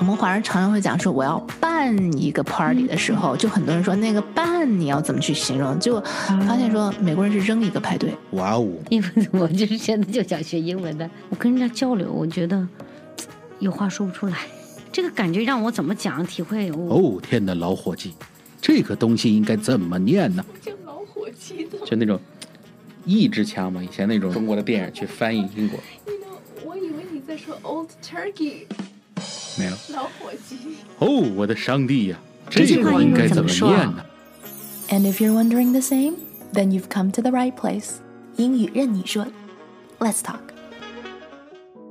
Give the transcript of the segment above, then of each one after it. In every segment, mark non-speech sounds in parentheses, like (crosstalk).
我们华人常常会讲说，我要办一个 party 的时候，就很多人说那个办你要怎么去形容？就发现说美国人是扔一个派对。哇哦！因为我就是现在就想学英文的，我跟人家交流，我觉得有话说不出来，这个感觉让我怎么讲体会？哦天哪，老伙计，这个东西应该怎么念呢？叫老伙计的，就那种意志腔嘛，以前那种中国的电影去翻译英国。我以为你在说 Old Turkey。没有。老火鸡。哦，我的上帝呀！这个应该怎么念呢？And if you're wondering the same, then you've come to the right place. 英语韧你说，Let's talk.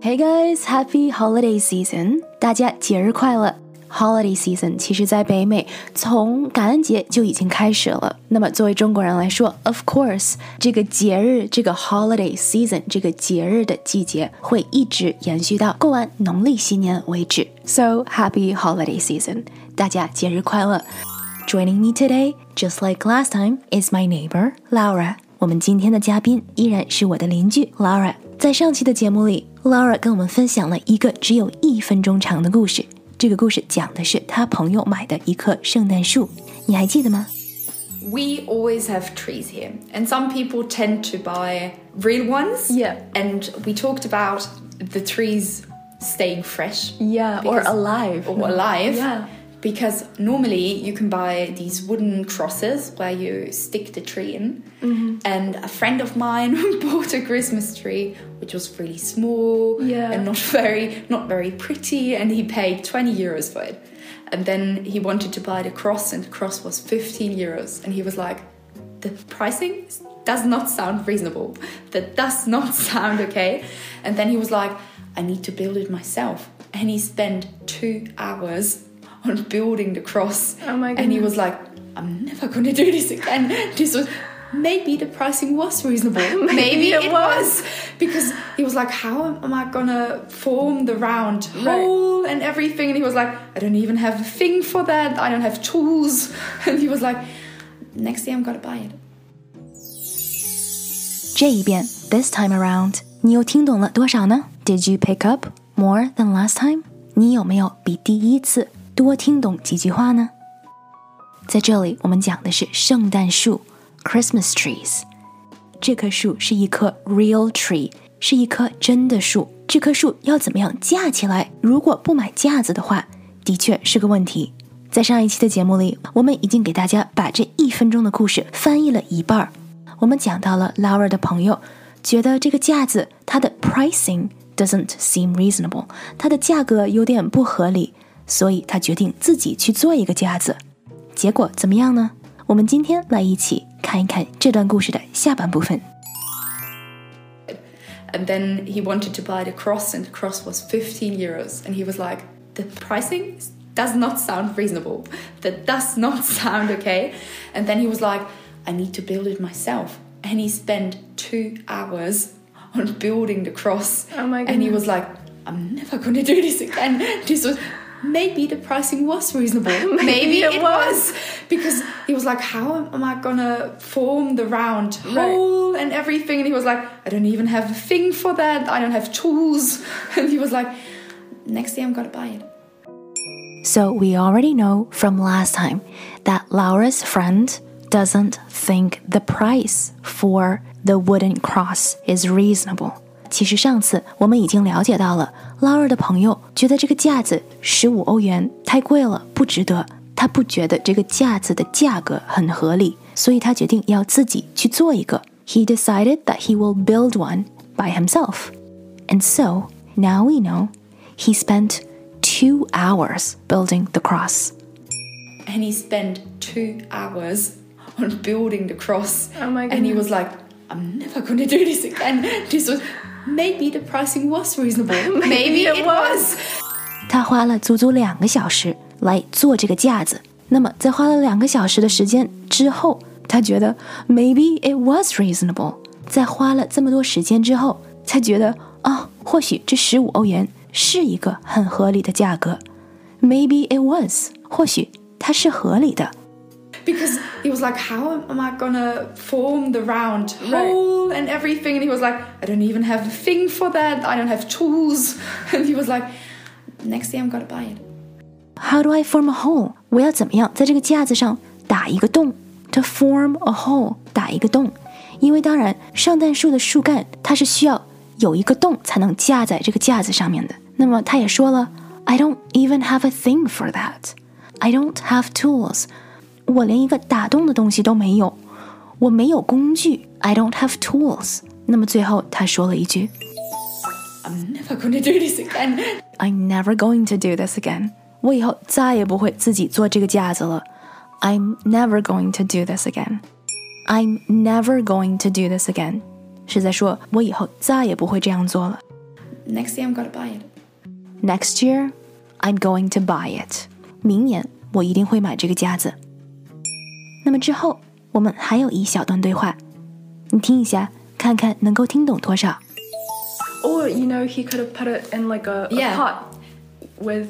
Hey guys, happy holiday season! 大家节日快乐。！Holiday season 其实在北美从感恩节就已经开始了。那么作为中国人来说，of course，这个节日这个 holiday season 这个节日的季节会一直延续到过完农历新年为止。So happy holiday season！大家节日快乐！Joining me today, just like last time, is my neighbor Laura。我们今天的嘉宾依然是我的邻居 Laura。在上期的节目里，Laura 跟我们分享了一个只有一分钟长的故事。这个故事讲的是他朋友买的一棵圣诞树，你还记得吗？We always have trees here, and some people tend to buy real ones. Yeah. And we talked about the trees staying fresh. Yeah, or alive. Or alive. Yeah because normally you can buy these wooden crosses where you stick the tree in. Mm-hmm. And a friend of mine (laughs) bought a Christmas tree which was really small yeah. and not (laughs) very not very pretty, and he paid 20 euros for it. And then he wanted to buy the cross, and the cross was 15 euros, and he was like, "The pricing does not sound reasonable. That does not (laughs) sound okay." And then he was like, "I need to build it myself." And he spent two hours on building the cross. Oh my And he was like, I'm never going to do this again. (laughs) This was maybe the pricing was reasonable. (laughs) maybe, maybe, it, it was. was. Because he was like, How am I gonna form the round hole right. and everything? And he was like, I don't even have a thing for that. I don't have tools. (laughs) And he was like, Next day I'm gonna buy it. 这一遍 this time around，你又听懂了多少呢？Did you pick up more than last time？你有没有比第一次 多听懂几句话呢？在这里，我们讲的是圣诞树 （Christmas trees）。这棵树是一棵 real tree，是一棵真的树。这棵树要怎么样架起来？如果不买架子的话，的确是个问题。在上一期的节目里，我们已经给大家把这一分钟的故事翻译了一半儿。我们讲到了 Laura 的朋友觉得这个架子它的 pricing doesn't seem reasonable，它的价格有点不合理。所以他决定自己去做一个架子，结果怎么样呢？我们今天来一起看一看这段故事的下半部分。And then he wanted to buy the cross, and the cross was 15 euros. And he was like, The pricing does not sound reasonable. That does not sound (laughs) okay. And then he was like, I need to build it myself. And he spent two hours on building the cross. Oh my And he was like, I'm never going to do this again. (laughs) This was maybe the pricing was reasonable. maybe, (laughs) maybe, it, it was. was. Because he was like, How am I gonna form the round hole right. and everything? And he was like, I don't even have a thing for that. I don't have tools. (laughs) And he was like, Next day I'm gonna buy it. So we already know from last time that Laura's friend doesn't think the price for the wooden cross is reasonable. 其实上次我们已经了解到了， 劳尔的朋友觉得这个架子十五欧元太贵了，不值得。他不觉得这个架子的价格很合理，所以他决定要自己去做一个。He decided that he will build one by himself. And so now we know he spent two hours building the cross. And he spent two hours on building the cross. Oh my goodness. And he was like, I'm never going to do this again. (laughs) This was maybe the pricing was reasonable. maybe, it was. 他花了足足两个小时来做这个架子。那么，在花了两个小时的时间之后，他觉得 maybe it was reasonable。在花了这么多时间之后，才觉得啊，或许这十五欧元是一个很合理的价格。Maybe it was，或许它是合理的。because he was like, How am I gonna form the round hole and everything? And he was like, I don't even have a thing for that. I don't have tools. (laughs) And he was like, Next year I'm gonna buy it. How do I form a hole？我要怎么样在这个架子上打一个洞？To form a hole，打一个洞。因为当然，圣诞树的树干它是需要有一个洞才能架在这个架子上面的。那么他也说了，I don't even have a thing for that. I don't have tools. 我连一个打洞的东西都没有，我没有工具。I don't have tools. 那么最后他说了一句 I'm never gonna do this again. ，I'm never going to do this again. 我以后再也不会自己做这个架子了。I'm never going to do this again. I'm never going to do this again. 是在说我以后再也不会这样做了。 Next year I'm gonna buy it. Next year, I'm going to buy it. 明年我一定会买这个夹子。 那么之后，我们还有一小段对话，你听一下，看看能够听懂多少。 Or you know, he could have put it in like a, a Yeah. pot with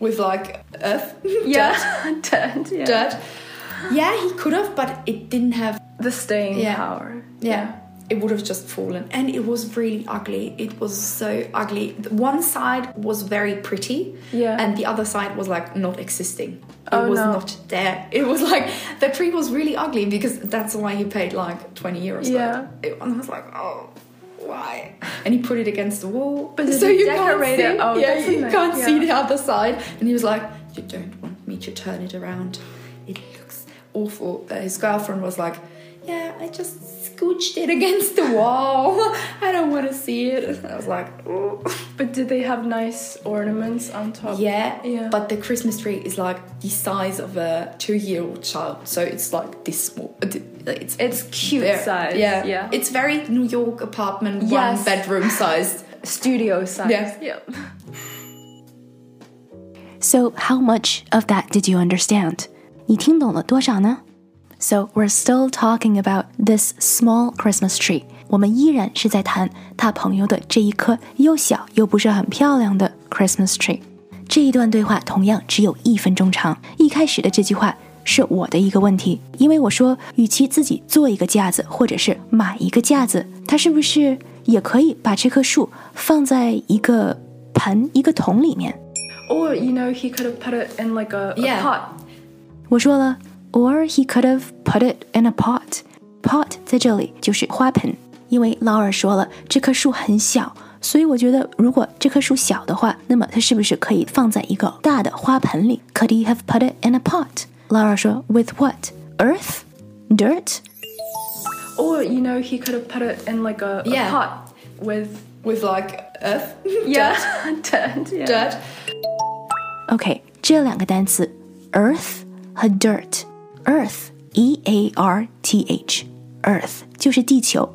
With like earth, (laughs) yeah, (laughs) dirt, yeah. dirt. Yeah, he could have, but it didn't have. the staying Yeah. power. Yeah. It would have just fallen. And it was really ugly. It was so ugly. One side was very pretty. Yeah. And the other side was like not existing. It Oh, was no. not there. It was like the tree was really ugly because that's why he paid like 20 euros. Yeah. It. And I was like, oh, why? And he put it against the wall. But so you can't see. it? Oh, yeah, you nice. can't see the other side. And he was like, you don't want me to turn it around. It looks awful. Uh, his girlfriend was like, yeah, I just scooched it against (laughs) the wall. I don't want to see it. I was like, oh. But did they have nice ornaments on top? Yeah, Yeah. but the Christmas tree is like the size of a two-year-old child, so it's like this small. uh, It's It's cute very- size. Yeah, Yeah. It's very New York apartment, Yes. one bedroom (laughs) sized. Studio size. Yeah. Yep. So how much of that did you understand? 你听懂了多少呢 ？So we're still talking about this small Christmas tree. 我们依然是在谈他朋友的这一棵又小又不是很漂亮的 Christmas tree。这一段对话同样只有一分钟长。一开始的这句话是我的一个问题，因为我说，与其自己做一个架子，或者是买一个架子，他是不是也可以把这棵树放在一个盆、一个桶里面？ Or you know, he could have put it in like a, a Yeah. pot. 我说了 ，or he could have put it in a pot。pot 在这里就是花盆，因为劳尔说了这棵树很小，所以我觉得如果这棵树小的话，那么它是不是可以放在一个大的花盆里？Could he have put it in a pot？劳尔说，with what? Earth, dirt. Or you know, he could have put it in like a, a Yeah. pot with with like earth, (laughs) yeah, dirt, (laughs) yeah. dirt. OK，这两个单词 earth 和 dirt。 earth e a r t h earth 就是地球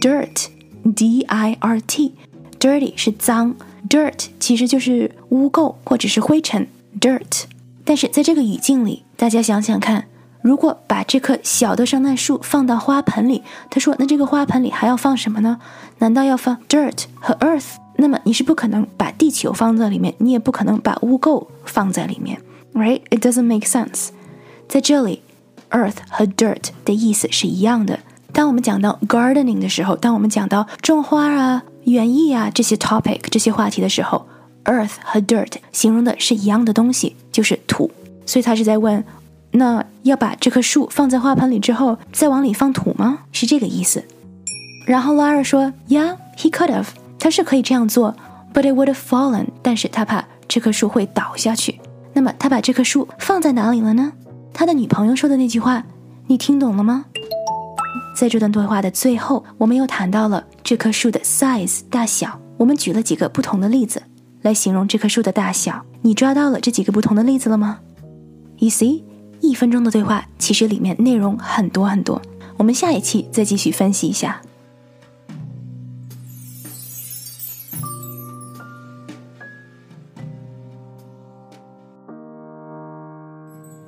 ，dirt d i r t dirty 是脏，dirt 其实就是污垢或者是灰尘 dirt。但是在这个语境里，大家想想看，如果把这棵小的圣诞树放到花盆里，他说那这个花盆里还要放什么呢？难道要放 dirt 和 earth？那么你是不可能把地球放在里面，你也不可能把污垢放在里面，right? It doesn't make sense。在这里，earth 和 dirt 的意思是一样的。当我们讲到 gardening 的时候，当我们讲到种花啊、园艺啊这些 topic 这些话题的时候，earth 和 dirt 形容的是一样的东西，就是土。所以他是在问，那要把这棵树放在花盆里之后，再往里放土吗？是这个意思。然后 Lara 说，Yeah, he could have，他是可以这样做，but it would have fallen，但是他怕这棵树会倒下去。那么他把这棵树放在哪里了呢？他的女朋友说的那句话，你听懂了吗？在这段对话的最后，我们又谈到了这棵树的 size 大小，我们举了几个不同的例子来形容这棵树的大小。你抓到了这几个不同的例子了吗？You see，一分钟的对话其实里面内容很多很多。我们下一期再继续分析一下。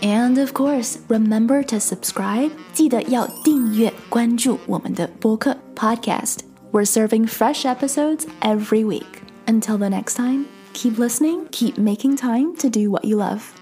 And of course, remember to subscribe. 记得要订阅关注我们的播客 podcast. We're serving fresh episodes every week. Until the next time, keep listening, keep making time to do what you love.